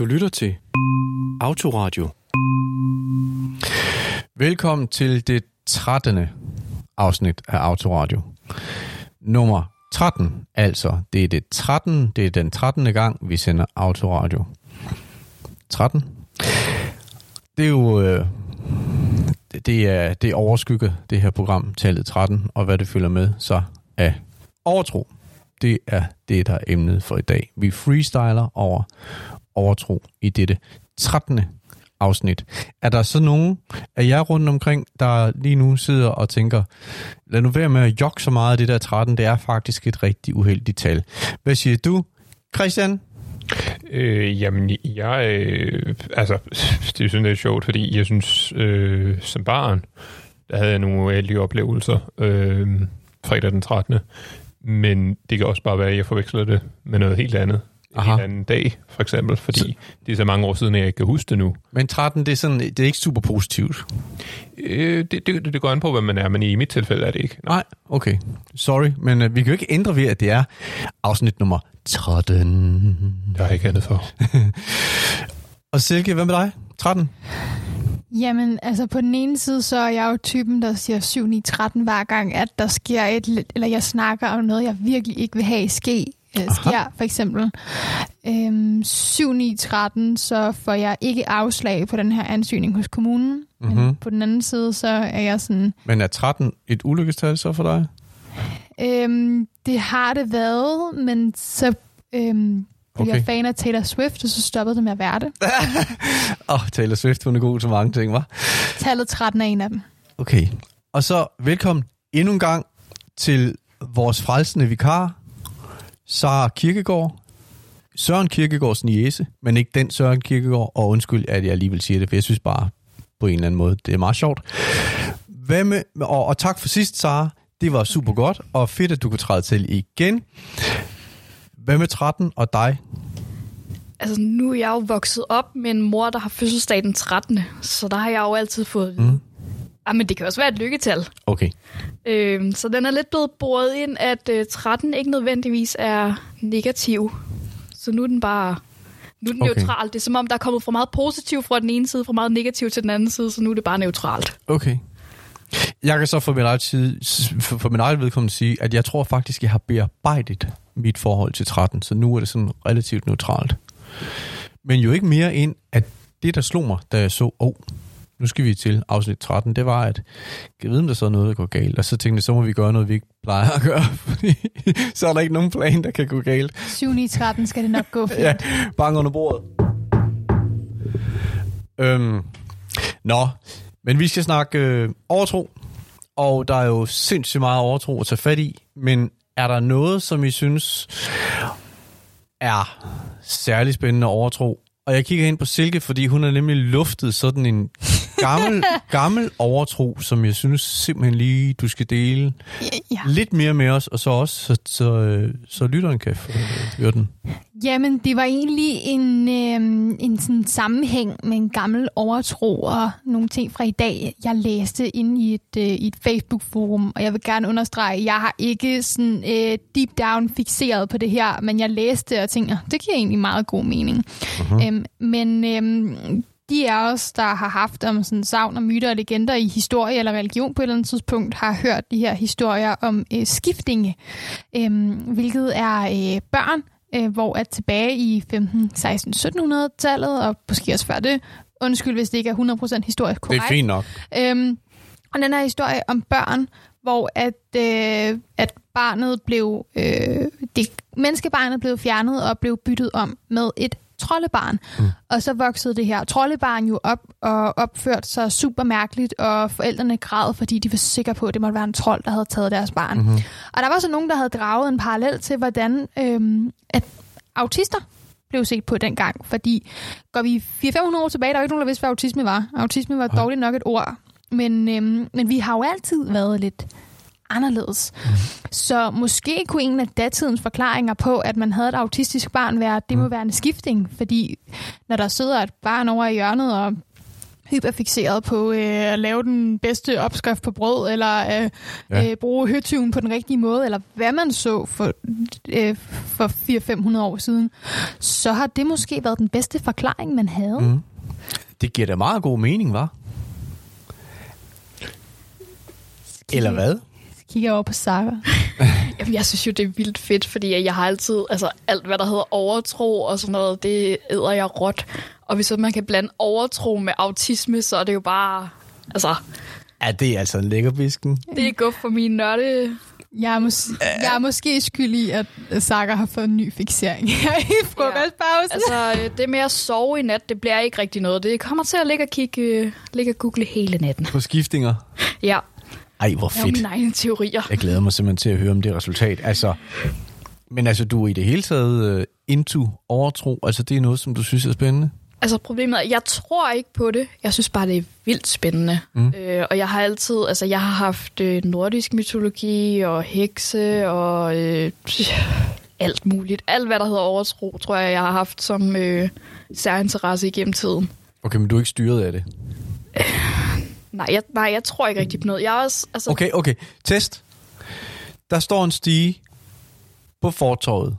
Du lytter til Autoradio. Velkommen til det 13. afsnit af Autoradio. Nummer 13, altså. Det er det 13. Det er den 13. gang, vi sender Autoradio. 13. Det er jo... Øh, det er, det er overskygget, det her program, tallet 13, og hvad det følger med så af overtro. Det er det, der er emnet for i dag. Vi freestyler over overtro i dette 13. afsnit. Er der så nogen af jer rundt omkring, der lige nu sidder og tænker, lad nu være med at jogge så meget af det der 13, det er faktisk et rigtig uheldigt tal. Hvad siger du, Christian? Øh, jamen, jeg... Øh, altså, det er sådan lidt sjovt, fordi jeg synes, øh, som barn, der havde jeg nogle uheldige oplevelser øh, fredag den 13. Men det kan også bare være, at jeg forveksler det med noget helt andet. Aha. En anden dag, for eksempel, fordi så... det er så mange år siden, at jeg ikke kan huske det nu. Men 13, det er, sådan, det er ikke super positivt? Øh, det, det, det går an på, hvad man er, men i mit tilfælde er det ikke. Nej, okay. Sorry, men øh, vi kan jo ikke ændre ved, at det er afsnit nummer 13. Der er ikke andet for. Og Silke, hvad med dig? 13? Jamen, altså på den ene side, så er jeg jo typen, der siger 7, 9, 13 hver gang, at der sker et, eller jeg snakker om noget, jeg virkelig ikke vil have ske, øh, sker, Aha. for eksempel. Øhm, 7, 9, 13, så får jeg ikke afslag på den her ansøgning hos kommunen. Mm-hmm. Men på den anden side, så er jeg sådan... Men er 13 et ulykkestal så for dig? Øhm, det har det været, men så... Øhm, Okay. Jeg er fan af Taylor Swift, og så stoppede det med at være det. Åh, oh, Taylor Swift, hun er god til mange ting, var. Tallet 13 er en af dem. Okay, og så velkommen endnu en gang til vores frelsende vikar, Sara Kirkegaard, Søren Kirkegaards niese, men ikke den Søren Kirkegaard, og undskyld, at jeg alligevel siger det, for jeg synes bare på en eller anden måde, det er meget sjovt. Hvad med, og, og tak for sidst, Sara. Det var super godt, og fedt, at du kunne træde til igen. Hvad med 13 og dig? Altså, nu er jeg jo vokset op med en mor, der har fødselsdag den 13. Så der har jeg jo altid fået mm. Ah, men det kan også være et lykketal. Okay. Øhm, så den er lidt blevet boret ind, at øh, 13 ikke nødvendigvis er negativ. Så nu er den bare nu er den okay. neutral. Det er som om, der er kommet for meget positivt fra den ene side, for meget negativt til den anden side, så nu er det bare neutralt. Okay. Jeg kan så for min eget, side, for, for min eget vedkommende sige, at jeg tror faktisk, jeg har bearbejdet mit forhold til 13, så nu er det sådan relativt neutralt. Men jo ikke mere ind, at det, der slog mig, da jeg så, oh, nu skal vi til afsnit 13, det var, at jeg ved, om der så er noget, der går galt. Og så tænkte jeg, så må vi gøre noget, vi ikke plejer at gøre, fordi så er der ikke nogen plan, der kan gå galt. 7 9, 13 skal det nok gå fint. ja, bang under bordet. Øhm, nå, men vi skal snakke øh, overtro, og der er jo sindssygt meget overtro at tage fat i, men er der noget, som I synes er særlig spændende overtro? Og jeg kigger ind på Silke, fordi hun er nemlig luftet sådan en gammel, gammel overtro, som jeg synes simpelthen lige, du skal dele ja. lidt mere med os, og så også, så, så, øh, så lytteren kan høre den. Jamen, det var egentlig en, øh, en sådan sammenhæng med en gammel overtro og nogle ting fra i dag, jeg læste inde i et, øh, i et Facebook-forum, og jeg vil gerne understrege, at jeg har ikke sådan øh, deep down fixeret på det her, men jeg læste og tænkte, det giver egentlig meget god mening. Uh-huh. Øhm, men øh, de af os, der har haft om sådan savn og myter og legender i historie eller religion på et eller andet tidspunkt, har hørt de her historier om øh, skiftinge, øh, hvilket er øh, børn, øh, hvor at tilbage i 15, 16, 1700-tallet, og måske også før det, undskyld hvis det ikke er 100% historisk korrekt. Det er fint nok. Øh, og den her historie om børn, hvor at, øh, at barnet blev, øh, det, menneskebarnet blev fjernet og blev byttet om med et troldebarn. Mm. Og så voksede det her troldebarn jo op og opførte sig super mærkeligt, og forældrene græd, fordi de var sikre på, at det måtte være en trold, der havde taget deres barn. Mm-hmm. Og der var så nogen, der havde draget en parallel til, hvordan øhm, at autister blev set på dengang. Fordi går vi 400-500 år tilbage, der var ikke nogen, der vidste, hvad autisme var. Autisme var dårligt nok et ord. Men, øhm, men vi har jo altid været lidt anderledes. Mm. Så måske kunne en af datidens forklaringer på, at man havde et autistisk barn, være, det må mm. være en skifting, fordi når der sidder et barn over i hjørnet og hyperfixeret på øh, at lave den bedste opskrift på brød, eller øh, Ja. øh, bruge høtyven på den rigtige måde, eller hvad man så for, øh, for 400-500 år siden, så har det måske været den bedste forklaring, man havde. Mm. Det giver da meget god mening, var? Eller hvad? Kigger jeg over på Sara. Jamen, jeg synes jo, det er vildt fedt, fordi jeg har altid, altså alt, hvad der hedder overtro og sådan noget, det æder jeg råt. Og hvis så man kan blande overtro med autisme, så er det jo bare, altså, Ja, det er altså en lækker bisken. det er godt for min nørde. Jeg er, mås- jeg er måske skyld i, at Saga har fået en ny fixering her i frokostpausen. Altså, øh, det med at sove i nat, det bliver ikke rigtig noget. Det kommer til at ligge og kigge, øh, ligge og google hele natten. På skiftinger. Ja, Ej, hvor jeg har fedt. mine egne teorier. Jeg glæder mig simpelthen til at høre om det resultat. Altså, men altså, du er i det hele taget uh, into overtro. Altså, det er noget, som du synes er spændende. Altså problemet er, jeg tror ikke på det. Jeg synes bare, det er vildt spændende. Mm. Øh, og jeg har altid, altså jeg har haft øh, nordisk mytologi og hekse og øh, alt muligt. Alt, hvad der hedder overtro, tror jeg, jeg har haft som øh, særinteresse igennem tiden. Okay, men du er ikke styret af det. Nej jeg, nej, jeg tror ikke rigtig på noget. Jeg er også, altså, Okay, okay. Test. Der står en stige på fortorvet.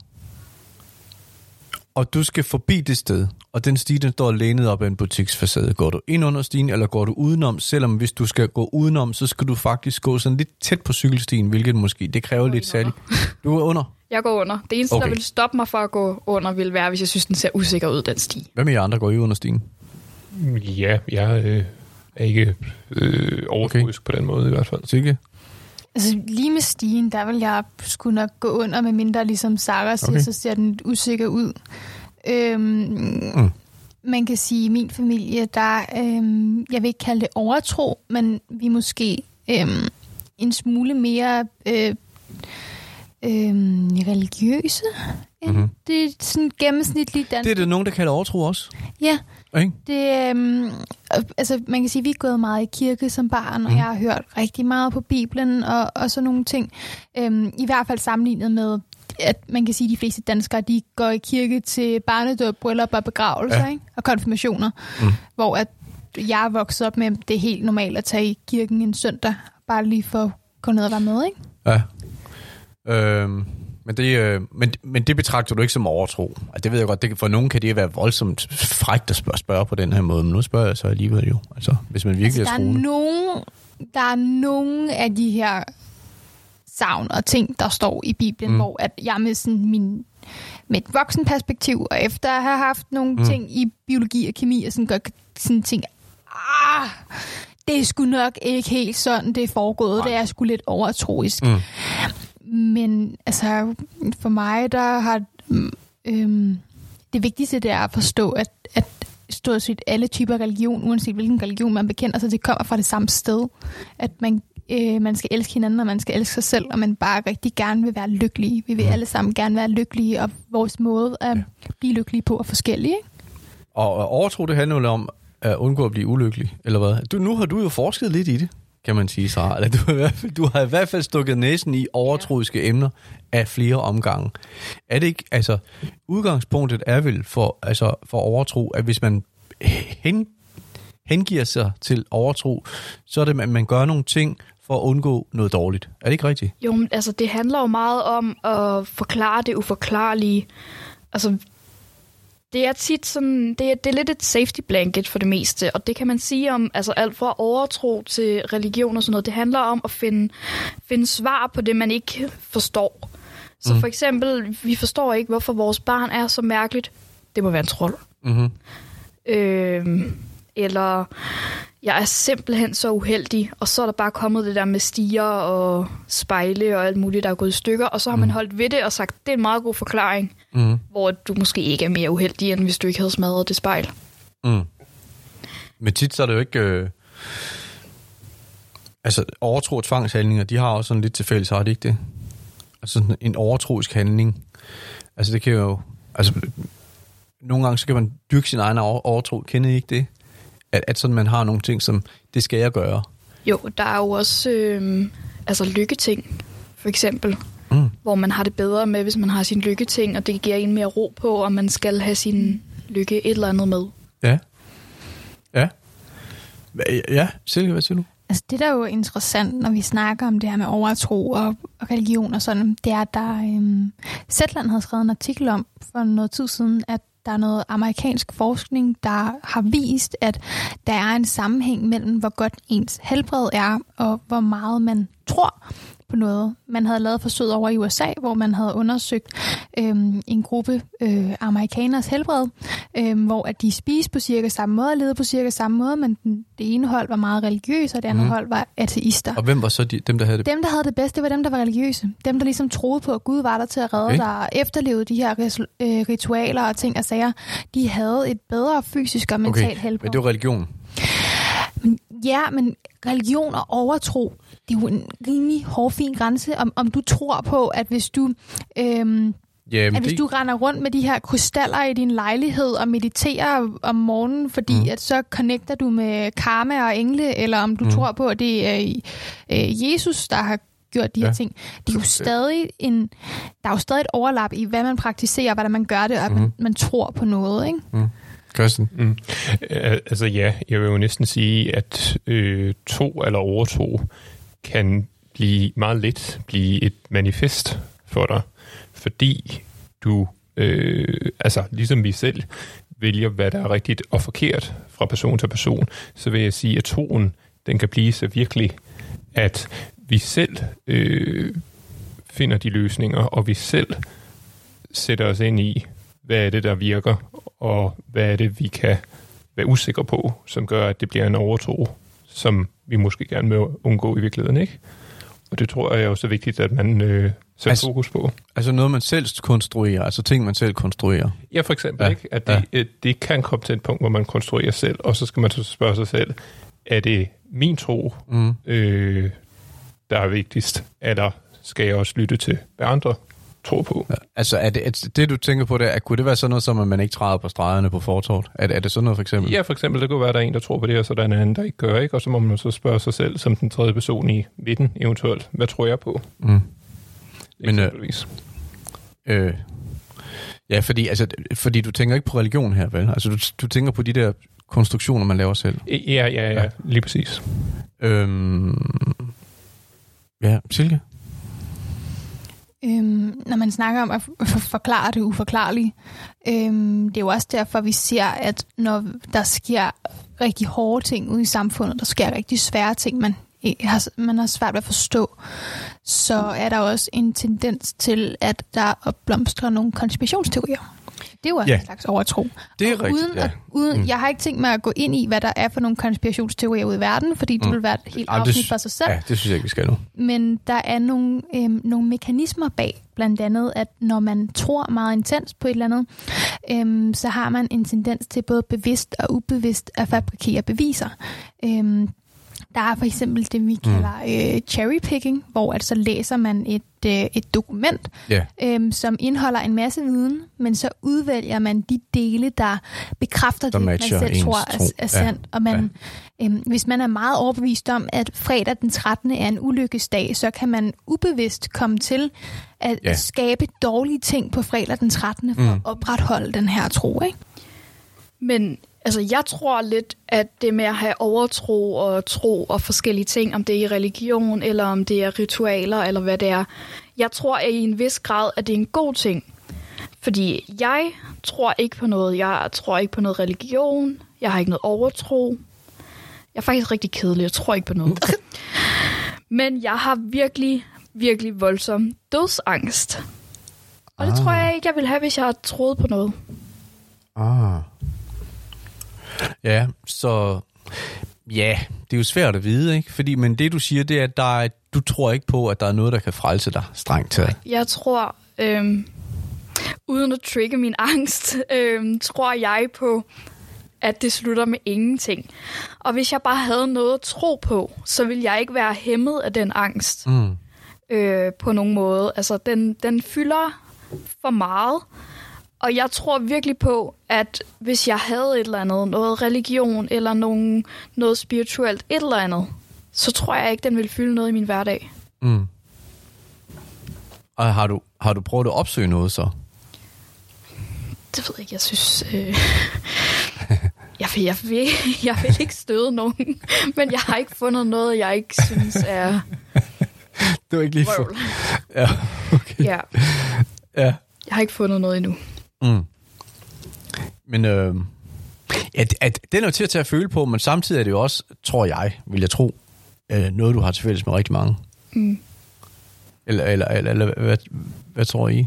Og du skal forbi det sted. Og den stige, den står lænet op ad en butiksfacade. Går du ind under stigen, eller går du udenom? Selvom hvis du skal gå udenom, så skal du faktisk gå sådan lidt tæt på cykelstien, hvilket måske, det kræver lidt særligt. Du er under. jeg går under. Det eneste, Okay. okay. der vil stoppe mig for at gå under, vil være, hvis jeg synes, den ser usikker ud, den sti. Hvad med jer andre? Går I under stigen? Ja, jeg øh, er ikke øh, overtroisk okay. på den måde i hvert fald. Silke? Altså lige med stigen, der vil jeg skulle nok gå under, med mindre ligesom Sarah siger, Okay. så ser den usikker ud. Øhm, Mm. mm. Man kan sige, at i min familie, der, øhm, jeg vil ikke kalde det overtro, men vi er måske øhm, en smule mere øh, øhm, religiøse. Mhm. Mm-hmm. Det er sådan gennemsnitligt dansk. Det er det nogen, der kalder overtro også. Ja, Ikke? det, øhm, øh, altså man kan sige, at vi er gået meget i kirke som barn, og Mm. jeg har hørt rigtig meget på Bibelen og, og sådan nogle ting. Øhm, I hvert fald sammenlignet med, at man kan sige, at de fleste danskere, de går i kirke til barnedåb, bryllup og begravelser, Ja. ikke? og konfirmationer, mm. hvor at jeg er vokset op med, at det er helt normalt at tage i kirken en søndag, bare lige for at gå ned og være med, ikke? Ja. Øhm, men, det, øh, men, men det betragter du ikke som overtro. Altså, det ved jeg godt, det, for nogen kan det være voldsomt frækt at spørge, spørge på den her måde, men nu spørger jeg så alligevel jo. Altså, hvis man virkelig altså, er der, er troende. nogen, der er nogle af de her savn og ting, der står i Bibelen, Mm. hvor at jeg med sådan min med et voksenperspektiv, og efter at have haft nogle mm. ting i biologi og kemi, og sådan, godt sådan ting, ah, det er sgu nok ikke helt sådan, det er foregået. Nej. Det er sgu lidt overtroisk. Mm. Men altså, for mig, der har mm, øhm, det vigtigste, det er at forstå, at, at stort set alle typer religion, uanset hvilken religion man bekender sig, det kommer fra det samme sted. At man, øh, man skal elske hinanden, og man skal elske sig selv, og man bare rigtig gerne vil være lykkelige. Vi vil alle sammen gerne være lykkelige, og vores måde at Ja. blive lykkelige på er forskellige. Og, overtro, det handler om at undgå at blive ulykkelig, eller hvad? Du, nu har du jo forsket lidt i det, kan man sige, Sarah. Eller du, har i hvert fald, du har i hvert fald stukket næsen i overtroiske emner af flere omgange. Er det ikke, altså, udgangspunktet er vel for, altså, for overtro, at hvis man hen, hengiver sig til overtro, så er det, at man gør nogle ting for at undgå noget dårligt. Er det ikke rigtigt? Jo, men altså det handler jo meget om at forklare det uforklarlige. Altså, det er tit sådan, det er, det er lidt et safety blanket for det meste, og det kan man sige om altså alt fra overtro til religion og sådan noget. Det handler om at finde, finde svar på det, man ikke forstår. Så Mm. for eksempel, vi forstår ikke, hvorfor vores barn er så mærkeligt. Det må være en trold. Mm-hmm. Øh, eller jeg er simpelthen så uheldig, og så er der bare kommet det der med stiger og spejle og alt muligt, der er gået i stykker, og så har man Mm. holdt ved det og sagt, det er en meget god forklaring, Mm. hvor du måske ikke er mere uheldig, end hvis du ikke havde smadret det spejl. Mm. Men tit så er det jo ikke... Øh... Altså, overtro og tvangshandlinger, de har også sådan lidt til fælles, har de ikke det? Altså sådan en overtroisk handling. Altså det kan jo... Altså, nogle gange så kan man dyrke sin egen over- overtro. Kender I ikke det? At, at sådan man har nogle ting, som det skal jeg gøre. Jo, der er jo også øh, altså lykketing, for eksempel, Mm. hvor man har det bedre med, hvis man har sin lykketing, og det giver en mere ro på, og man skal have sin lykke et eller andet med. Ja. Ja. Ja, Silke, hvad siger du? Altså det, der er jo interessant, når vi snakker om det her med overtro og, og religion og sådan, det er, at der øhm, Zetland havde skrevet en artikel om for noget tid siden, at der er noget amerikansk forskning, der har vist, at der er en sammenhæng mellem, hvor godt ens helbred er, og hvor meget man tror på noget. Man havde lavet forsøg over i USA, hvor man havde undersøgt øhm, en gruppe øh, amerikaners helbred, øhm, hvor at de spiste på cirka samme måde og levede på cirka samme måde, men den, det ene hold var meget religiøs, og det andet mm. hold var ateister. Og hvem var så de, dem, der havde det? Dem, der havde det bedste, det var dem, der var religiøse. Dem, der ligesom troede på, at Gud var der til at redde okay. dig, og efterlevede de her øh, ritualer og ting og sager. De havde et bedre fysisk og mentalt okay. helbred. Men det var religion? Ja, men religion og overtro, det er jo en rimelig hårfin grænse, om, om du tror på, at hvis du... Øhm, Jamen, at hvis det... du render rundt med de her krystaller i din lejlighed og mediterer om morgenen, fordi mm. at så connecter du med karma og engle, eller om du mm. tror på, at det er øh, Jesus, der har gjort de ja. her ting. Det er jo stadig en, der er jo stadig et overlap i, hvad man praktiserer, hvordan man gør det, og at mm. man, man tror på noget, ikke? Mm. Christian? Mm. Altså ja, jeg vil jo næsten sige, at øh, to eller overtro kan blive meget let blive et manifest for dig, fordi du, øh, altså ligesom vi selv vælger, hvad der er rigtigt og forkert fra person til person, så vil jeg sige, at troen, den kan blive så virkelig, at vi selv øh, finder de løsninger, og vi selv sætter os ind i, hvad er det, der virker, og hvad er det, vi kan være usikre på, som gør, at det bliver en overtro, som vi måske gerne vil undgå i virkeligheden, ikke? Og det tror jeg er også vigtigt, at man øh, sætter altså, fokus på. Altså noget, man selv konstruerer, altså ting, man selv konstruerer. Ja, for eksempel, ja. ikke? At det, ja. det kan komme til et punkt, hvor man konstruerer selv, og så skal man så spørge sig selv, er det min tro, mm. øh, der er vigtigst, eller skal jeg også lytte til, hvad andre tror på. Ja, altså, er det, er det, du tænker på, det, er, kunne det være sådan noget, som at man ikke træder på stregerne på fortort? Er, er det sådan noget, for eksempel? Ja, for eksempel. Det kunne være, at der er en, der tror på det, og så der er en anden, der ikke gør, ikke? Og så må man så spørge sig selv, som den tredje person i midten eventuelt, hvad tror jeg på? Mm. Men, øh, øh, ja, fordi, altså, fordi du tænker ikke på religion her, vel? Altså, du, du tænker på de der konstruktioner, man laver selv. Ja, ja, ja, ja. lige præcis. Øhm, ja, Silke? Øhm, når man snakker om at forklare det uforklarlige, øhm, det er jo også derfor, vi ser, at når der sker rigtig hårde ting ude i samfundet, der sker rigtig svære ting, man har, man har svært ved at forstå, så er der også en tendens til, at der opblomstrer nogle konspirationsteorier. Det er jo også ja. en slags overtro. Det er og rigtigt, uden, ja. uden, mm. Jeg har ikke tænkt mig at gå ind i, hvad der er for nogle konspirationsteorier ude i verden, fordi det mm. vil være et helt afsnit for sig selv. Ja, det synes jeg ikke, vi skal nu. Men der er nogle, øhm, nogle mekanismer bag, blandt andet, at når man tror meget intens på et eller andet, øhm, så har man en tendens til både bevidst og ubevidst at fabrikere beviser. Øhm, der er for eksempel det, vi mm. kalder øh, cherrypicking, hvor altså læser man et, øh, et dokument, yeah. øhm, som indeholder en masse viden, men så udvælger man de dele, der bekræfter der det, man selv tror er, er sandt. Ja. Og man, ja. øhm, hvis man er meget overbevist om, at fredag den 13. er en ulykkesdag, så kan man ubevidst komme til at yeah. skabe dårlige ting på fredag den 13. for mm. at opretholde den her tro. Ikke? Men Altså, jeg tror lidt, at det med at have overtro og tro og forskellige ting, om det er i religion, eller om det er ritualer, eller hvad det er, jeg tror at i en vis grad, at det er en god ting. Fordi jeg tror ikke på noget. Jeg tror ikke på noget religion. Jeg har ikke noget overtro. Jeg er faktisk rigtig kedelig. Jeg tror ikke på noget. Men jeg har virkelig, virkelig voldsom dødsangst. Og det ah. tror jeg ikke, jeg vil have, hvis jeg har troet på noget. Ah. Ja, så ja, det er jo svært at vide, ikke? Fordi, men det du siger, det er, at der er, du tror ikke på, at der er noget, der kan frelse dig strengt til. Jeg tror, øhm, uden at trigge min angst, øhm, tror jeg på, at det slutter med ingenting. Og hvis jeg bare havde noget at tro på, så ville jeg ikke være hæmmet af den angst mm. øh, på nogen måde. Altså, den, den fylder for meget, og jeg tror virkelig på, at hvis jeg havde et eller andet, noget religion eller nogen, noget spirituelt, et eller andet, så tror jeg ikke, den vil fylde noget i min hverdag. Mm. Og har du, har du prøvet at opsøge noget så? Det ved jeg ikke. Jeg synes... Øh, jeg, vil, jeg, vil, jeg vil ikke støde nogen, men jeg har ikke fundet noget, jeg ikke synes er Det var ikke lige for... Ja, okay. Ja, Ja. jeg har ikke fundet noget endnu. Mm. Men øh, at, at, den er jo til at tage at føle på, men samtidig er det jo også, tror jeg, vil jeg tro, øh, noget, du har til fælles med rigtig mange. Mm. Eller, eller, eller, eller hvad, hvad tror I,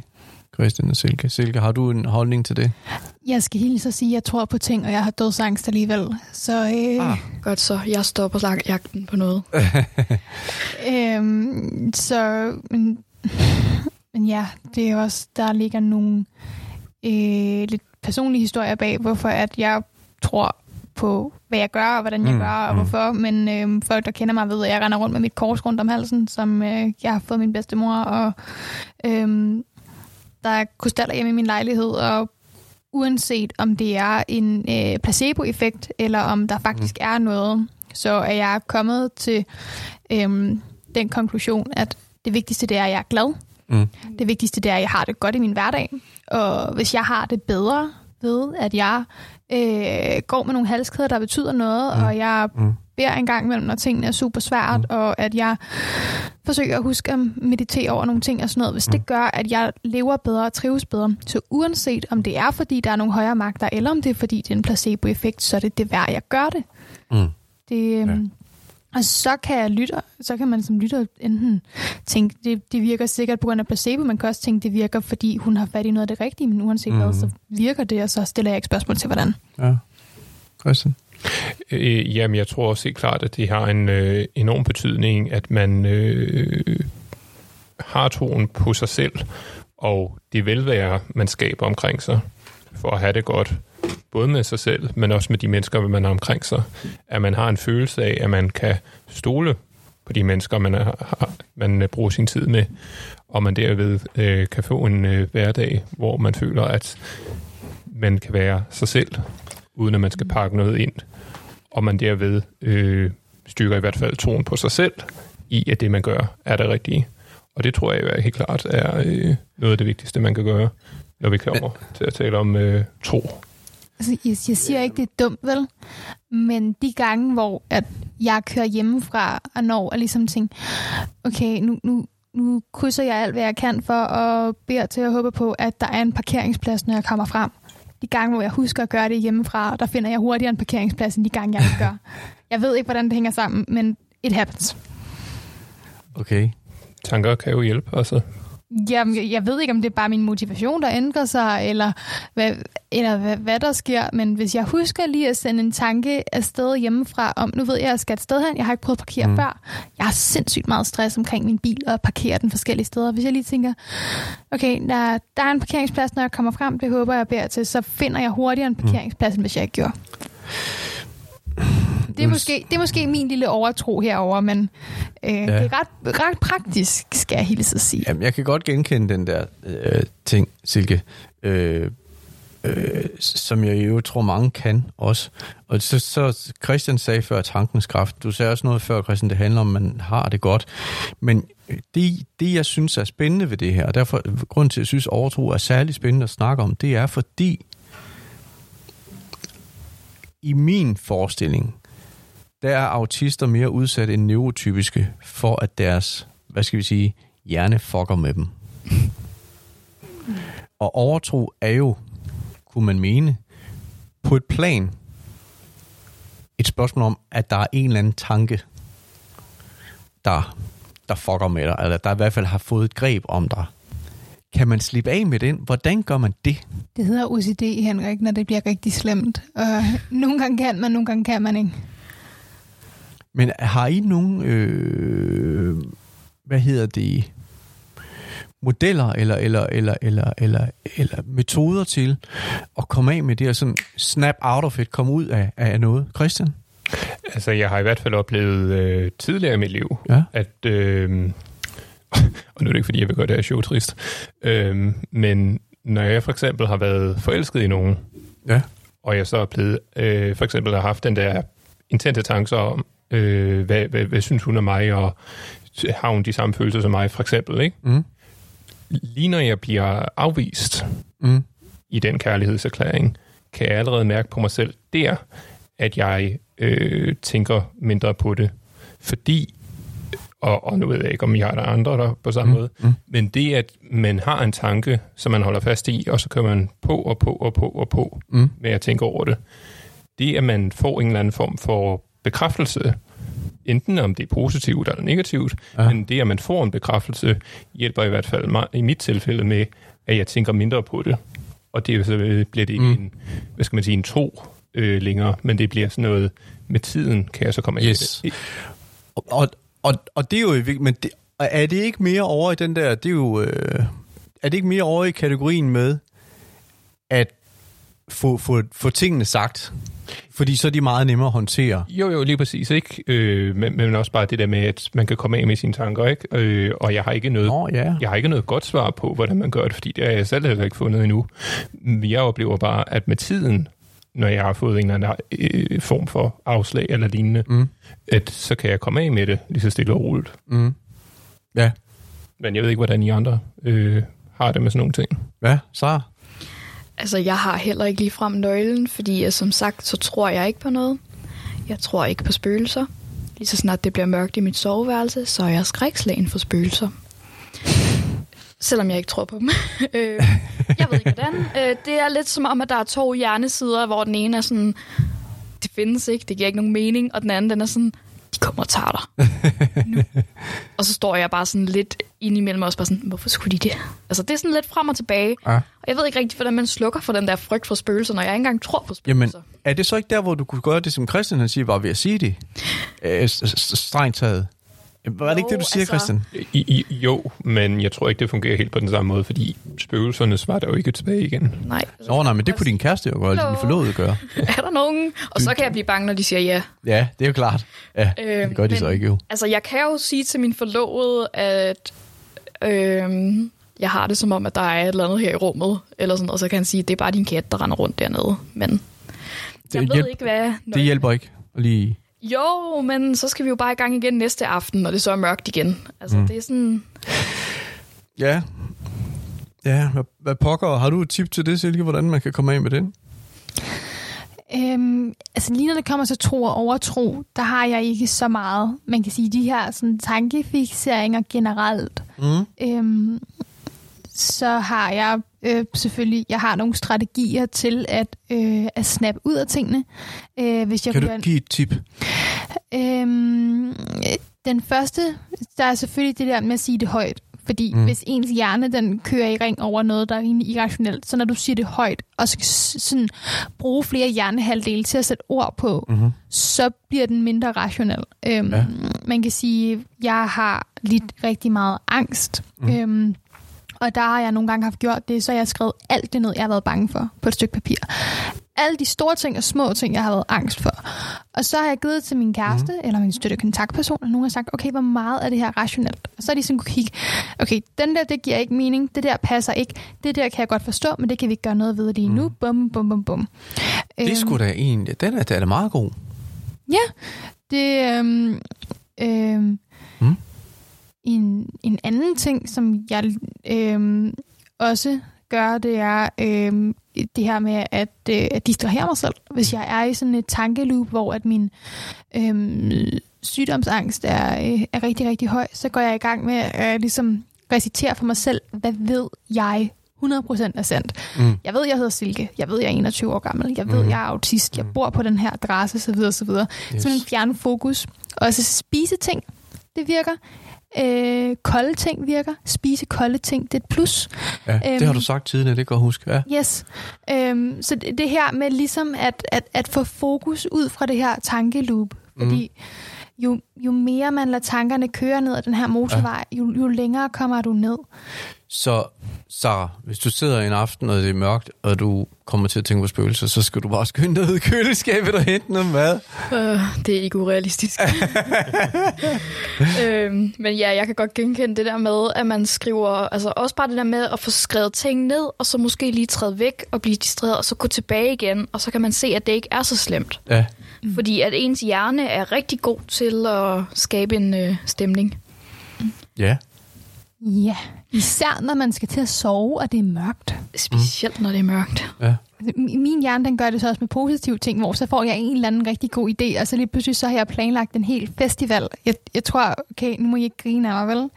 Christian og Silke? Silke, har du en holdning til det? Jeg skal hilse at sige, at jeg tror på ting, og jeg har dødsangst alligevel. Så øh, Ah. Godt så, jeg stopper slag- jagten på noget. Øhm, så, men, men ja, det er også, der ligger nogle øh, lidt personlige historier bag, hvorfor at jeg tror på, hvad jeg gør, og hvordan jeg Mm, mm, gør, og mm. hvorfor. Men øh, folk, der kender mig, ved, at jeg render rundt med mit kors rundt om halsen, som øh, jeg har fået min bedstemor, og øh, der er krystaller hjemme i min lejlighed, og uanset om det er en øh, placeboeffekt, eller om der faktisk mm. er noget, så er jeg kommet til øhm, den konklusion, at det vigtigste det er, at jeg er glad. Mm. Det vigtigste det er, at jeg har det godt i min hverdag. Og hvis jeg har det bedre ved, at jeg øh, går med nogle halskæder, der betyder noget, Mm. og jeg Mm. beder en gang imellem, når tingene er super svært, mm. og at jeg forsøger at huske at meditere over nogle ting og sådan noget. Hvis mm. det gør, at jeg lever bedre og trives bedre, så uanset om det er, fordi der er nogle højere magter, eller om det er, fordi det er en placeboeffekt, så er det det værd, jeg gør det. Mm. Det, øhm, Ja. Og så kan jeg lytte, så kan man som lytter enten tænke, det, det virker sikkert på grund af placebo, man kan også tænke, det virker, fordi hun har fat i noget af det rigtige, men uanset mm. hvad, Mhm. så virker det, og så stiller jeg ikke spørgsmål til, hvordan. Ja. Christian? Øh, jamen, jeg tror også helt klart, at det har en øh, enorm betydning, at man øh, har troen på sig selv, og det velvære, man skaber omkring sig, for at have det godt, både med sig selv, men også med de mennesker, man har omkring sig. At man har en følelse af, at man kan stole på de mennesker, man, har, man øh, bruger sin tid med, og man derved øh, kan få en øh, hverdag, hvor man føler, at man kan være sig selv, uden at man skal pakke noget ind, og man derved øh, styrker i hvert fald troen på sig selv, i at det, man gør, er det rigtige. Og det tror jeg er helt klart er øh, noget af det vigtigste, man kan gøre, når vi kommer til at tale om øh, tro. Altså, jeg, jeg siger ikke, det er dumt, vel? Men de gange, hvor at jeg kører hjemmefra og når og ligesom tænker, okay, nu, nu, nu krydser jeg alt, hvad jeg kan for at bede til at håbe på, at der er en parkeringsplads, når jeg kommer frem. De gange, hvor jeg husker at gøre det hjemmefra, der finder jeg hurtigere en parkeringsplads, end de gange, jeg ikke gør. Jeg ved ikke, hvordan det hænger sammen, men it happens. Okay. Tanker kan jo hjælpe, altså. Jamen, jeg, ved ikke, om det er bare min motivation, der ændrer sig, eller, hvad, eller hvad, hvad der sker, men hvis jeg husker lige at sende en tanke afsted hjemmefra, om nu ved jeg, at jeg skal et sted hen, jeg har ikke prøvet at parkere Mm. mm. før. Jeg har sindssygt meget stress omkring min bil og parkere den forskellige steder. Hvis jeg lige tænker, okay, der, der er en parkeringsplads, når jeg kommer frem, det håber jeg beder til, så finder jeg hurtigere en parkeringsplads, end hvis jeg ikke gjorde. Det er, måske, det er måske min lille overtro herover, men øh, ja. det er ret, ret praktisk, skal jeg hilse at sige. Jamen, jeg kan godt genkende den der øh, ting, Silke, øh, øh, som jeg jo tror, mange kan også. Og så, så Christian sagde før tankens kraft. Du sagde også noget før, Christian, det handler om, at man har det godt. Men det, det, jeg synes er spændende ved det her, og derfor grund til, at jeg synes, overtro er særlig spændende at snakke om, det er fordi, i min forestilling, der er autister mere udsat end neurotypiske for, at deres, hvad skal vi sige, hjerne fucker med dem. Og overtro er jo, kunne man mene, på et plan et spørgsmål om, at der er en eller anden tanke, der, der fucker med dig, eller der i hvert fald har fået et greb om dig. Kan man slippe af med den? Hvordan gør man det? Det hedder OCD, Henrik, når det bliver rigtig slemt. Og nogle gange kan man, nogle gange kan man ikke. Men har I nogen, øh, hvad hedder det, modeller eller, eller, eller, eller, eller, eller metoder til at komme af med det og sådan snap out of it, komme ud af, af noget? Christian? Altså, jeg har i hvert fald oplevet øh, tidligere i mit liv, Ja. at... Øh, og nu er det ikke, fordi jeg vil gøre det her show trist, øh, men når jeg for eksempel har været forelsket i nogen, Ja. og jeg så er blevet, øh, for eksempel har haft den der intense tanker om, øh, hvad, hvad, hvad synes hun af mig, og har hun de samme følelser som mig, for eksempel, ikke? Mm. Lige når jeg bliver afvist Mm. i den kærlighedserklæring, kan jeg allerede mærke på mig selv der, at jeg øh, tænker mindre på det, fordi, og, og nu ved jeg ikke, om jeg har der andre der på samme mm. måde, mm. men det, at man har en tanke, som man holder fast i, og så kører man på og på og på og på mm. med at tænke over det, det, at man får en eller anden form for bekræftelse, enten om det er positivt eller negativt, ja. men det, at man får en bekræftelse, hjælper i hvert fald mig, i mit tilfælde med, at jeg tænker mindre på det. Og det så bliver det ikke mm. en, hvad skal man sige, en tro øh, længere, men det bliver sådan noget, med tiden kan jeg så komme yes. ind i det. Og, og, og det er jo, men det, er det ikke mere over i den der, det er jo, øh, er det ikke mere over i kategorien med, at få, få, få tingene sagt? Fordi så er de meget nemmere at håndtere. Jo, jo, lige præcis. Ikke? Øh, men, men også bare det der med, at man kan komme af med sine tanker. Ikke? Øh, og jeg har, ikke noget, oh, yeah. jeg har ikke noget godt svar på, hvordan man gør det, fordi det har jeg selv heller ikke fundet endnu. Jeg oplever bare, at med tiden, når jeg har fået en eller anden øh, form for afslag eller lignende, mm. at så kan jeg komme af med det lige så stille og roligt. Mm. Ja. Men jeg ved ikke, hvordan I andre øh, har det med sådan nogle ting. Ja, så Altså, jeg har heller ikke lige frem nøglen, fordi jeg, som sagt, så tror jeg ikke på noget. Jeg tror ikke på spøgelser. Lige så snart det bliver mørkt i mit soveværelse, så er jeg skrækslagen for spøgelser. Selvom jeg ikke tror på dem. øh, jeg ved ikke hvordan. Øh, det er lidt som om, at der er to hjernesider, hvor den ene er sådan, det findes ikke, det giver ikke nogen mening, og den anden den er sådan, de kommer og tager dig. nu. Og så står jeg bare sådan lidt ind imellem også bare sådan, hvorfor skulle de det? Altså det er sådan lidt frem og tilbage. Ja. Og jeg ved ikke rigtig, hvordan man slukker for den der frygt for spøgelser, når jeg ikke engang tror på spøgelser. Jamen, er det så ikke der, hvor du kunne gøre det, som Christian han siger, var ved at sige det? Øh, strengt taget. Var det ikke det, du siger, altså... Christian? I, I, jo, men jeg tror ikke, det fungerer helt på den samme måde, fordi spøgelserne svarer jo ikke tilbage igen. Nej. Nå, nej, men det kunne din kæreste jo eller din forlovede gøre. er der nogen? Og så kan jeg blive bange, når de siger ja. Ja, det er jo klart. Ja, øh, det gør de men, så ikke jo. Altså, jeg kan jo sige til min forlovede, at øh, jeg har det som om, at der er et eller andet her i rummet, eller sådan, og så kan han sige, at det er bare din kat, der render rundt dernede. Men det jeg ved hjælp, ikke, hvad... Det hjælper ikke lige jo, men så skal vi jo bare i gang igen næste aften, når det så er mørkt igen. Altså, mm. det er sådan... Ja. Ja, hvad, hvad pokker? Har du et tip til det, Silke, hvordan man kan komme af med den? Øhm, altså lige når det kommer til tro og overtro, der har jeg ikke så meget. Man kan sige, de her sådan, tankefixeringer generelt. Mm. Øhm, så har jeg øh, selvfølgelig jeg har nogle strategier til at, øh, at snappe ud af tingene. Øh, hvis jeg kan du give et tip? Øhm, den første, der er selvfølgelig det der med at sige det højt. Fordi mm. hvis ens hjerne den kører i ring over noget, der er egentlig irrationelt, så når du siger det højt, og skal sådan bruge flere hjernehalvdele til at sætte ord på, mm-hmm. så bliver den mindre rationel. Øhm, ja. Man kan sige, jeg har lidt rigtig meget angst. Mm. Øhm, og der har jeg nogle gange haft gjort det, så jeg har skrevet alt det ned, jeg har været bange for på et stykke papir. Alle de store ting og små ting, jeg har været angst for. Og så har jeg givet til min kæreste, mm. eller min støtte kontaktperson, og nogen har sagt, okay, hvor meget er det her rationelt? Og så er de sådan kunne kigge, okay, den der, det giver ikke mening, det der passer ikke, det der kan jeg godt forstå, men det kan vi ikke gøre noget ved lige nu. Mm. Bum, bum, bum, bum. Det er sgu øhm. da egentlig, den er, er meget god. Ja, det, øhm, øhm. En, en anden ting, som jeg øh, også gør, det er øh, det her med at, øh, at distrahere mig selv. Hvis jeg er i sådan et tankeloop, hvor at min øh, sygdomsangst er, øh, er rigtig, rigtig høj, så går jeg i gang med at øh, ligesom recitere for mig selv, hvad ved jeg 100% er sandt. Mm. Jeg ved, jeg hedder Silke. Jeg ved, jeg er 21 år gammel. Jeg ved, mm. jeg er autist. Jeg mm. bor på den her adresse, så videre, så videre. Yes. Sådan en fjerne fokus. Og så spise ting. Det virker. Øh, kolde ting virker. Spise kolde ting, det er et plus. Ja, det har du øhm, sagt tidligere, det kan jeg huske. Ja. Yes. Øhm, så det, det her med ligesom at, at, at få fokus ud fra det her tankeloop. Fordi mm. Jo, jo mere man lader tankerne køre ned ad den her motorvej, ja. jo, jo længere kommer du ned. Så Sara, hvis du sidder en aften, og det er mørkt, og du kommer til at tænke på spøgelser, så skal du bare skynde dig ud i køleskabet og hente noget mad. Uh, det er ikke urealistisk. øhm, men ja, jeg kan godt genkende det der med, at man skriver, altså også bare det der med at få skrevet ting ned, og så måske lige træde væk og blive distraheret, og så gå tilbage igen, og så kan man se, at det ikke er så slemt. Ja. Fordi at ens hjerne er rigtig god til at skabe en øh, stemning. Ja. Ja, især når man skal til at sove, og det er mørkt. Specielt, mm. når det er mørkt. Ja. Altså, mi- Min hjerne, den gør det så også med positive ting, hvor så får jeg en eller anden rigtig god idé, og så lige pludselig så har jeg planlagt en hel festival. Jeg, jeg tror, okay, nu må I ikke grine af mig, vel?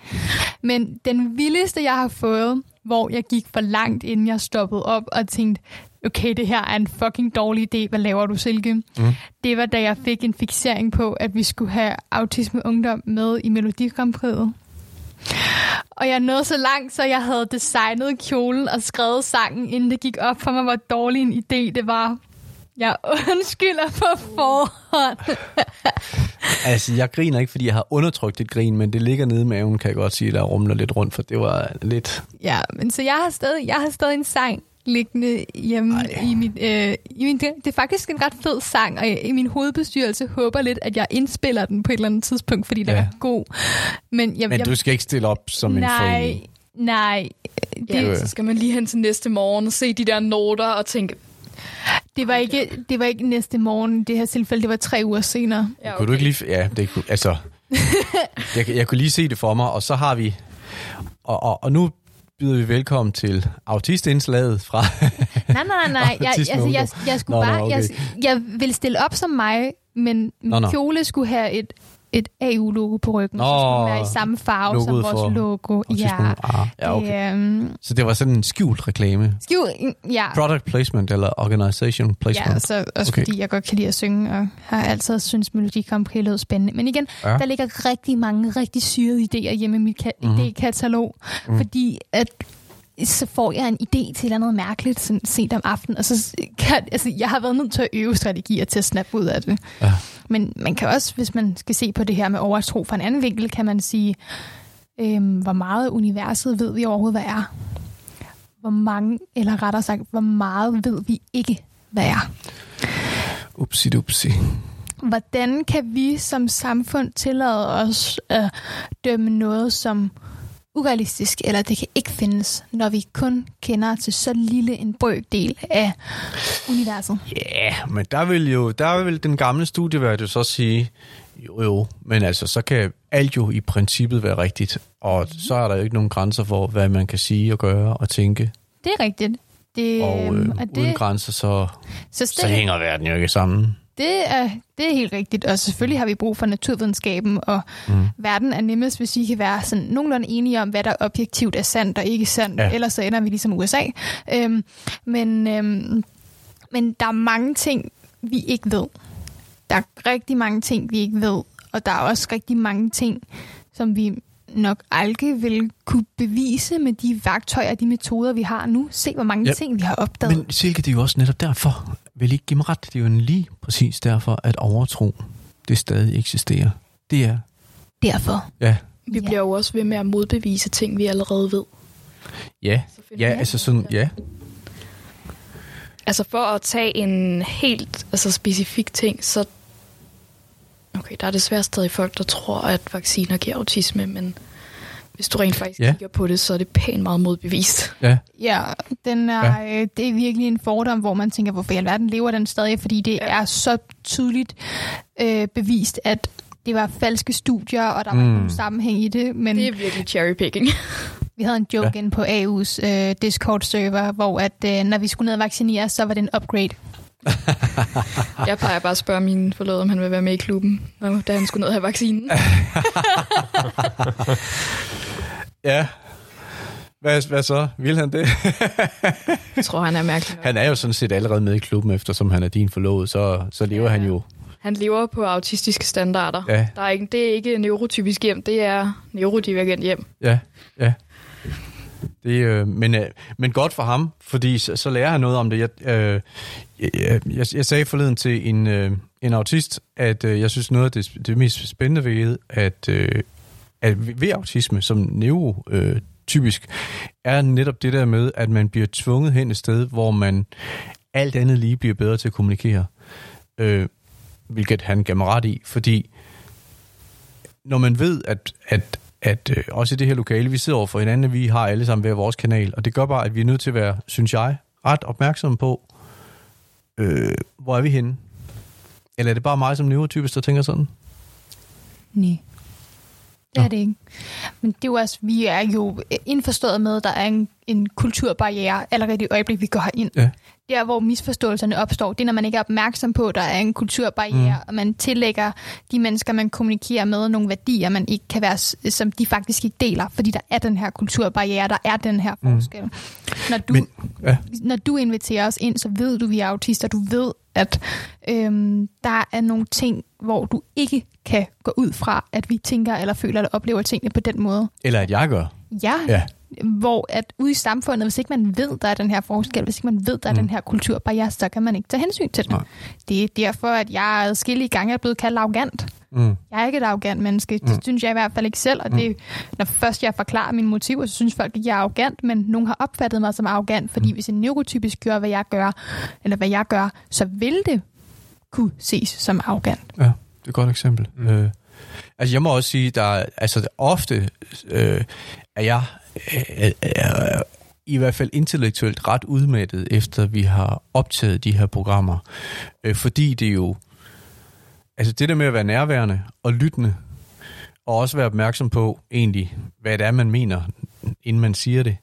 Men den vildeste, jeg har fået, hvor jeg gik for langt, inden jeg stoppede op og tænkte, okay, det her er en fucking dårlig idé, hvad laver du, Silke? Mm. Det var, da jeg fik en fixering på, at vi skulle have autisme ungdom med i Melodi Grand Prix'et. Og jeg nåede så langt, så jeg havde designet kjolen og skrevet sangen, inden det gik op for mig, hvor dårlig en idé det var. Jeg undskylder på forhånd. Altså, jeg griner ikke, fordi jeg har undertrykt et grin, men det ligger nede i maven, kan jeg godt sige, der rumler lidt rundt, for det var lidt... Ja, men så jeg har stadig, jeg har stadig en sang liggende hjemme Ej. i mit, øh, i min, det, det er faktisk en ret fed sang, og jeg, i min hovedbestyrelse håber lidt, at jeg indspiller den på et eller andet tidspunkt, fordi den Ja. er god. Men, jeg, Men jeg, du skal ikke stille op som en nej, forening. nej. Det, Ja, Øh. så skal man lige hen til næste morgen og se de der noter og tænke, det, var ikke, det var ikke næste morgen i det her tilfælde, det var tre uger senere. ja, Kunne du ikke lige... Ja, det kunne... Altså... jeg, jeg kunne lige se det for mig, og så har vi... Og, og, og nu byder vi velkommen til autistindslaget fra... Nej, nej, nej. Jeg, altså, jeg, jeg, skulle Nå, nå, bare, jeg, okay. jeg ville stille op som mig, men min Nå, nå. kjole skulle have et, et AU-logo på ryggen, og så skulle Nå, være i samme farve som vores for logo. Ja. Ah, ja, okay. det, øhm, Så det var sådan en skjult reklame. skjul, ja. Product placement eller organization placement. Ja, så også Okay. fordi jeg godt kan lide at synge, og har altid syntes, Melodi Grand Prix lød spændende. Men igen, Ja. der ligger rigtig mange rigtig syrede idéer hjemme i mit ka- Mhm. mm-hmm. idékatalog, mm. fordi at så får jeg en idé til noget mærkeligt sådan sent om aftenen, og så kan, altså, jeg har været nødt til at øve strategier til at snappe ud af det. Ja. Men man kan også, hvis man skal se på det her med overtro fra en anden vinkel, kan man sige, øhm, hvor meget universet ved vi overhovedet, hvad er? Hvor mange, eller rettere sagt, hvor meget ved vi ikke, hvad er? Upsi dupsi. Hvordan kan vi som samfund tillade os at dømme noget som urealistisk, eller det kan ikke findes, når vi kun kender til så lille en brøkdel af universet? Ja, yeah, men der vil jo der vil den gamle studievært jo så sige, jo jo, men altså så kan alt jo i princippet være rigtigt, og så er der jo ikke nogen grænser for, hvad man kan sige og gøre og tænke, Det er rigtigt. Det, og øh, øhm, og uden det, grænser, så, så så hænger verden jo ikke sammen. Det, er, det er helt rigtigt, og selvfølgelig har vi brug for naturvidenskaben, og Mm. verden er nemmest, hvis vi kan være sådan nogenlunde enige om, hvad der objektivt er sandt og ikke sandt. Ja. Ellers så ender vi ligesom USA. Øhm, men, øhm, men der er mange ting, vi ikke ved. Der er rigtig mange ting, vi ikke ved. Og der er også rigtig mange ting, som vi nok aldrig vil kunne bevise med de værktøjer og de metoder, vi har nu. Se, hvor mange ja. ting, vi har opdaget. Men Silke, det er jo også netop derfor, vil ikke give mig ret, det er jo lige præcis derfor, at overtro, det stadig eksisterer. Det er, Derfor. ja, Vi bliver jo også ved med at modbevise ting, vi allerede ved. ja, ja, altså sådan, ja, Altså for at tage en helt altså specifik ting, så... Okay, der er desværre stadig folk, der tror, at vacciner giver autisme, men hvis du rent faktisk Ja. kigger på det, så er det pænt meget modbevist. ja, Ja, den er, ja. Øh, det er virkelig en fordom, hvor man tænker, hvorfor i alverden lever den stadig, fordi det Ja. er så tydeligt øh, bevist, at det var falske studier, og der var Mm. mm. nogen sammenhæng i det, men Det er virkelig cherrypicking. vi havde en joke Ja. inde på AU's øh, Discord-server, hvor at, øh, når vi skulle ned og vaccinere, så var det en upgrade. Jeg plejer bare at spørge min forlod, om han vil være med i klubben, når- da han skulle ned og have vaccinen. ja. Hvad, hvad så? Vil han det? Jeg tror, han er mærkelig. Han er jo sådan set allerede med i klubben, eftersom han er din forlovede, så, så lever ja. Han jo. Han lever på autistiske standarder. Ja. Der er ikke, det er ikke neurotypisk hjem, det er neurodivergent hjem. Ja, ja. Det, øh, men, øh, men godt for ham, fordi så, så lærer han noget om det. Jeg, øh, jeg, jeg, jeg sagde forleden til en, øh, en autist, at øh, jeg synes noget af det, det mest spændende ved, at, øh, at ved autisme som neurotypisk, øh, typisk, er netop det der med, at man bliver tvunget hen et sted, hvor man alt andet lige bliver bedre til at kommunikere. Øh, hvilket han gav mig ret i, fordi når man ved, at, at, at øh, også i det her lokale, vi sidder over for hinanden, vi har alle sammen hver vores kanal, og det gør bare, at vi er nødt til at være, synes jeg, ret opmærksomme på, øh, hvor er vi henne? Eller er det bare mig som neurotypisk, der tænker sådan? Nej. Det Men det er jo også, vi er jo indforstået med, at der er en, en kulturbarriere allerede i det øjeblik, vi går herind. Ja. Der, hvor misforståelserne opstår, det er, når man ikke er opmærksom på, at der er en kulturbarriere, mm. og man tillægger de mennesker, man kommunikerer med, nogle værdier, man ikke kan være, som de faktisk ikke deler, fordi der er den her kulturbarriere, der er den her forskel. Mm. Når du, Men, ja. når du inviterer os ind, så ved du, vi er autister. Du ved, at øhm, der er nogle ting, hvor du ikke kan gå ud fra, at vi tænker eller føler eller oplever tingene på den måde. Eller at jeg gør. Ja, Ja. hvor at ude i samfundet, hvis ikke man ved, der er den her forskel, hvis ikke man ved, der er Mm. den her kulturbarriere, så kan man ikke tage hensyn til det. Nej. Det er derfor, at jeg adskillige gange er blevet kaldt arrogant. Mm. Jeg er ikke et arrogant menneske. Det Mm. synes jeg i hvert fald ikke selv. Og det, når først jeg forklarer mine motiver, så synes folk, at jeg er arrogant. Men nogen har opfattet mig som arrogant, fordi hvis en neurotypisk gør, hvad jeg gør, eller hvad jeg gør, så vil det kunne ses som arrogant. Ja, det er et godt eksempel. Mm. Mm. Øh, altså, jeg må også sige, der altså, ofte øh, er jeg øh, øh, er, i hvert fald intellektuelt ret udmattet, efter vi har optaget de her programmer. Øh, fordi det jo, altså det der med at være nærværende og lyttende, og også være opmærksom på egentlig, hvad det er, man mener, inden man siger det.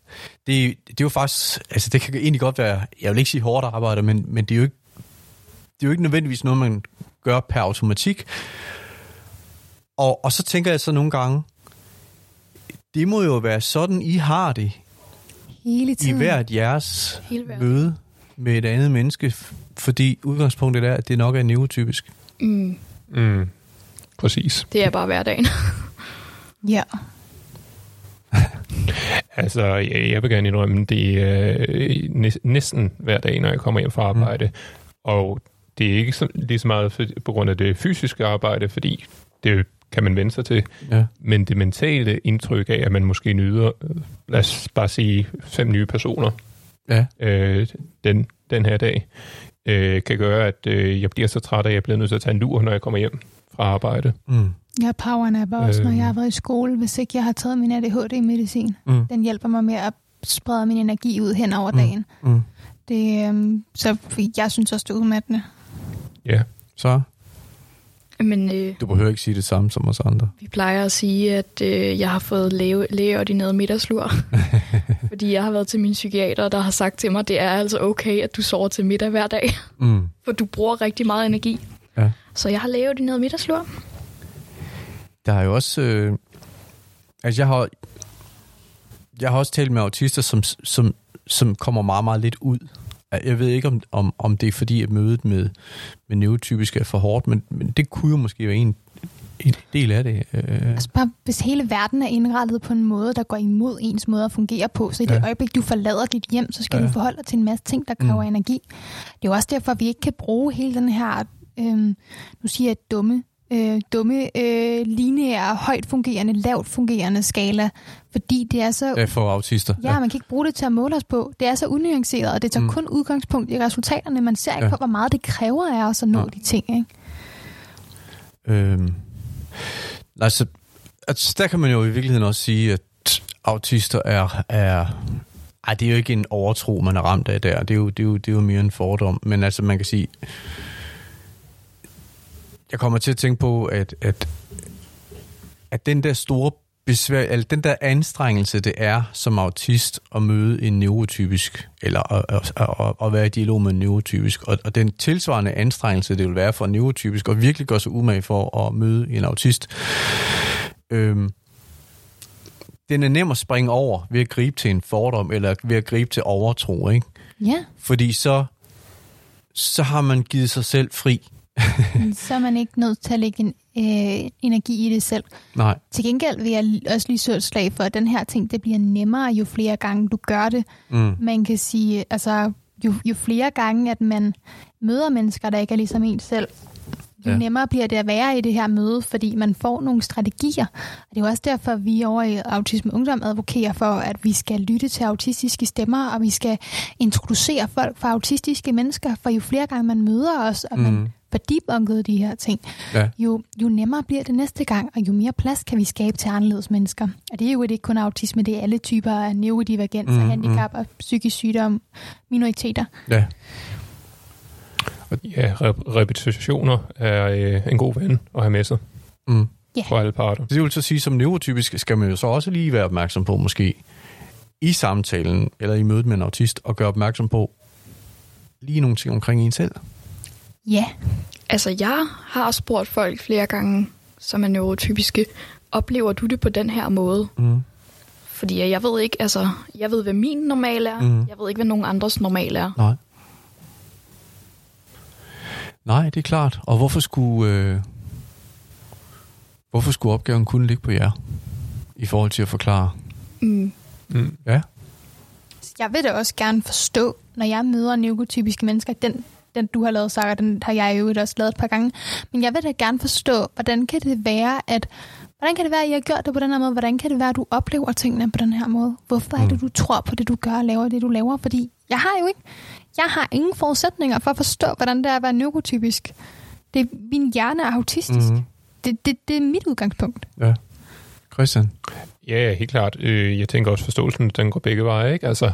Det, det er jo faktisk, altså det kan egentlig godt være, jeg vil ikke sige hårdt arbejde, men, men det er jo ikke det er jo ikke nødvendigvis noget, man gør per automatik. Og, og så tænker jeg så nogle gange, det må jo være sådan, I har det Hele i tiden. hvert jeres møde med et andet menneske, fordi udgangspunktet er, at det nok er neurotypisk. Mm, Mm. Præcis. det er bare hverdagen. Ja. Altså, jeg, jeg vil gerne indrømme, det er øh, næ- næsten hver dag, når jeg kommer hjem fra arbejde. Mm. Og det er ikke så, lige så meget for, på grund af det fysiske arbejde, fordi det kan man vende sig til. Ja. Men det mentale indtryk af, at man måske nyder, øh, lad os bare sige, fem nye personer Ja. øh, den, den her dag, øh, kan gøre, at øh, jeg bliver så træt, at jeg bliver nødt til at tage en lur, når jeg kommer hjem fra arbejde. Mm. Jeg powernapper også, når Øhm. jeg har været i skole, hvis ikke jeg har taget min ADHD-medicin. Mm. Den hjælper mig med at sprede min energi ud hen over Mm. dagen. Mm. Det, øhm, så jeg synes også, det er udmattende. Ja. Så, Men øh, du behøver ikke sige det samme som os andre. vi plejer at sige, at øh, jeg har fået læge, lægeordineret middagslur. fordi jeg har været til min psykiater, der har sagt til mig, at det er altså okay, at du sover til middag hver dag. Mm. For du bruger rigtig meget energi. Ja. Så jeg har lægeordineret middagslur. Der er jo også... Øh, altså, jeg har, jeg har også talt med autister, som, som, som kommer meget, meget lidt ud. Jeg ved ikke, om, om, om det er fordi, at mødet med, med neurotypisk er for hårdt, men, men det kunne jo måske være en, en del af det. Øh, Altså bare, hvis hele verden er indrettet på en måde, der går imod ens måde at fungere på, så i det Ja. øjeblik, du forlader dit hjem, så skal Ja. du forholde dig til en masse ting, der kræver Mm. energi. Det er jo også derfor, at vi ikke kan bruge hele den her, øhm, nu siger jeg dumme, øh, dumme, øh, lineære, højt fungerende, lavt fungerende skala, fordi det er så ja, for autister. Ja, man kan ikke bruge det til at måle os på. Det er så unuanceret, og det tager mm. kun udgangspunkt i resultaterne. Man ser ikke Ja. på, hvor meget det kræver af os at nå Ja. de ting. Ikke? Øhm, altså, altså, der kan man jo i virkeligheden også sige, at autister er... er ej, det er jo ikke en overtro, man er ramt af der. Det er jo, det er jo, det er jo mere en fordom. Men altså, man kan sige... Jeg kommer til at tænke på, at, at, at den der store besvær, eller den der anstrengelse, det er som autist at møde en neurotypisk, eller at, at, at, at være i dialog med en neurotypisk, og, og den tilsvarende anstrengelse, det vil være for en neurotypisk, og virkelig gøre sig umage for at møde en autist, øhm, den er nem at springe over ved at gribe til en fordom, eller ved at gribe til overtro, ikke? Ja, Fordi så, så har man givet sig selv fri. Så er man ikke nødt til at lægge en, øh, energi i det selv. Nej. Til gengæld vil jeg også lige et slag for, at den her ting, det bliver nemmere, jo flere gange du gør det. Mm. Man kan sige, altså, jo, jo flere gange, at man møder mennesker, der ikke er ligesom en selv, jo ja. nemmere bliver det at være i det her møde, fordi man får nogle strategier. Og det er jo også derfor, at vi over i Autisme Ungdom advokerer for, at vi skal lytte til autistiske stemmer, og vi skal introducere folk for autistiske mennesker, for jo flere gange man møder os, og man Mm. Får debunket de her ting, Ja. jo, jo nemmere bliver det næste gang, og jo mere plads kan vi skabe til anderledes mennesker. Og det er jo ikke kun autisme, det er alle typer af neurodivergens, mm, Mm, handicap og psykisk sygdom, minoriteter. Ja. Og ja, rep- repetitioner er øh, en god ven at have med sig Mm. for alle parter. Det vil så sige, som neurotypisk skal man jo så også lige være opmærksom på måske, i samtalen eller i mødet med en autist og gøre opmærksom på lige nogle ting omkring en selv? Ja. Altså, jeg har spurgt folk flere gange, som er neurotypiske, oplever du det på den her måde? Mm. Fordi jeg ved ikke, altså, jeg ved, hvad min normal er. Mhm. Jeg ved ikke, hvad nogen andres normal er. Nej. Nej, det er klart. Og hvorfor skulle, øh, hvorfor skulle opgaven kun ligge på jer i forhold til at forklare? Mm. Mm. Ja. Jeg vil da også gerne forstå, når jeg møder neurotypiske mennesker, den, den du har lavet, Sarah, den har jeg jo også lavet et par gange, men jeg vil da gerne forstå, hvordan kan det være, at Hvordan kan det være, at I har gjort det på den her måde? Hvordan kan det være, at du oplever tingene på den her måde? Hvorfor er det, du tror på det, du gør og laver det, du laver? Fordi jeg har jo ikke, jeg har ingen forudsætninger for at forstå, hvordan det er at være neurotypisk. Det, min hjerne er autistisk. Mhm. Det, det, det er mit udgangspunkt. Ja. Christian? Ja, ja, helt klart. Øh, Jeg tænker også, forståelsen den går begge veje. Ikke? Altså,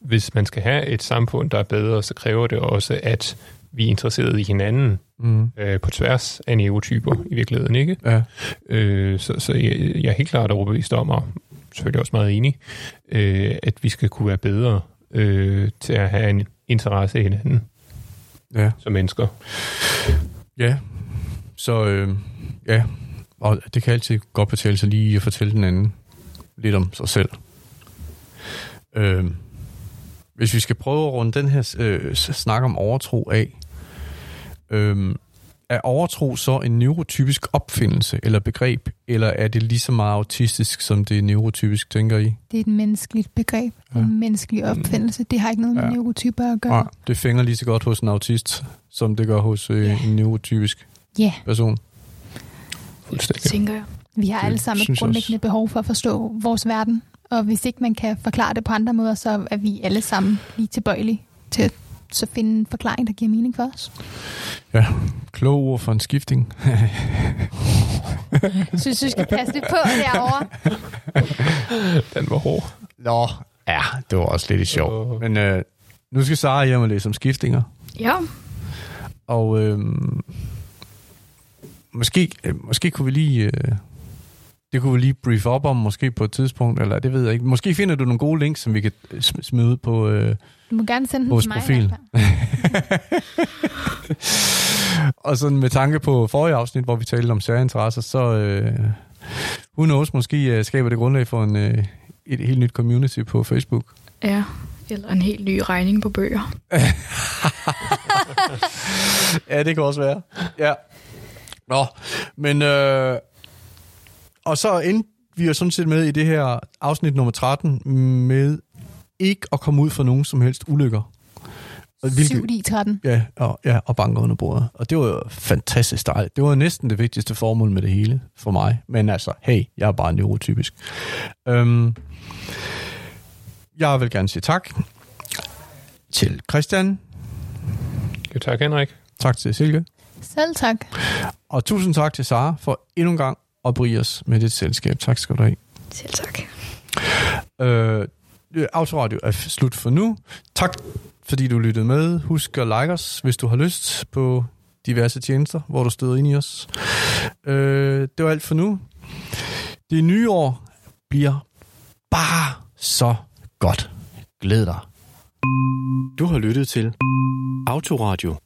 hvis man skal have et samfund, der er bedre, så kræver det også, at vi er interesseret i hinanden Mm. øh, på tværs af neurotyper i virkeligheden. ikke? Ja. Øh, så, så jeg, jeg er helt klart overbevist om, og selvfølgelig også meget enig, øh, at vi skal kunne være bedre øh, til at have en interesse i hinanden Ja. som mennesker. Ja. Så øh, ja, og det kan altid godt betale sig lige at fortælle den anden lidt om sig selv. Øh, hvis vi skal prøve at runde den her øh, snak om overtro af, øh, er overtro så en neurotypisk opfindelse eller begreb, eller er det lige så meget autistisk, som det er neurotypisk, tænker I? Det er et menneskeligt begreb. Ja. En menneskelig opfindelse. Det har ikke noget med Ja. neurotyper at gøre. Nej, det fænger lige så godt hos en autist, som det gør hos øh, Ja. en neurotypisk Ja, person. Det Fuldstændig. tænker jeg. vi har Det alle sammen et grundlæggende også. behov for at forstå vores verden. Og hvis ikke man kan forklare det på andre måder, så er vi alle sammen lige tilbøjelige til at så finde en forklaring, der giver mening for os. Kloge ord for en skifting. Jeg synes, du skal passe det på derovre. Den var hård. Nå, ja, det var også lidt sjovt. Men øh, nu skal Sara hjem og læse om skiftinger. Ja, Og øh, måske, øh, måske kunne vi lige... Øh, det kunne vi lige brief op om, måske på et tidspunkt, eller det ved jeg ikke. Måske finder du nogle gode links, som vi kan øh, sm- smide ud på øh, Du må gerne sende den vores til mig. i profil. fald. Og sådan med tanke på forrige afsnit, hvor vi talte om særinteresser, så øh, who knows, måske øh, skaber det grundlag for en, øh, et helt nyt community på Facebook. ja. Eller en helt ny regning på bøger. Ja, det kan også være. Ja. Nå, men... Øh, og så endte vi jo sådan set med i det her afsnit nummer 13 med ikke at komme ud for nogen som helst ulykker. Og 7 i 13. Ja, og, ja, og banker under bordet. Og det var jo fantastisk dejligt. Det var næsten det vigtigste formål med det hele for mig. Men altså, hey, jeg er bare neurotypisk. Øhm, jeg vil gerne sige tak til Christian. Jo, tak, Henrik. Tak til Silke. Selv tak. Og tusind tak til Sara for endnu en gang at brie os med dit selskab. Tak skal du have. Selv tak. Øh, Autoradio er slut for nu. Tak fordi du lyttede med. Husk at like os, hvis du har lyst på diverse tjenester, hvor du støder ind i os. Øh, det var alt for nu. Det nye år bliver bare så godt. Glæd dig. Du har lyttet til Autoradio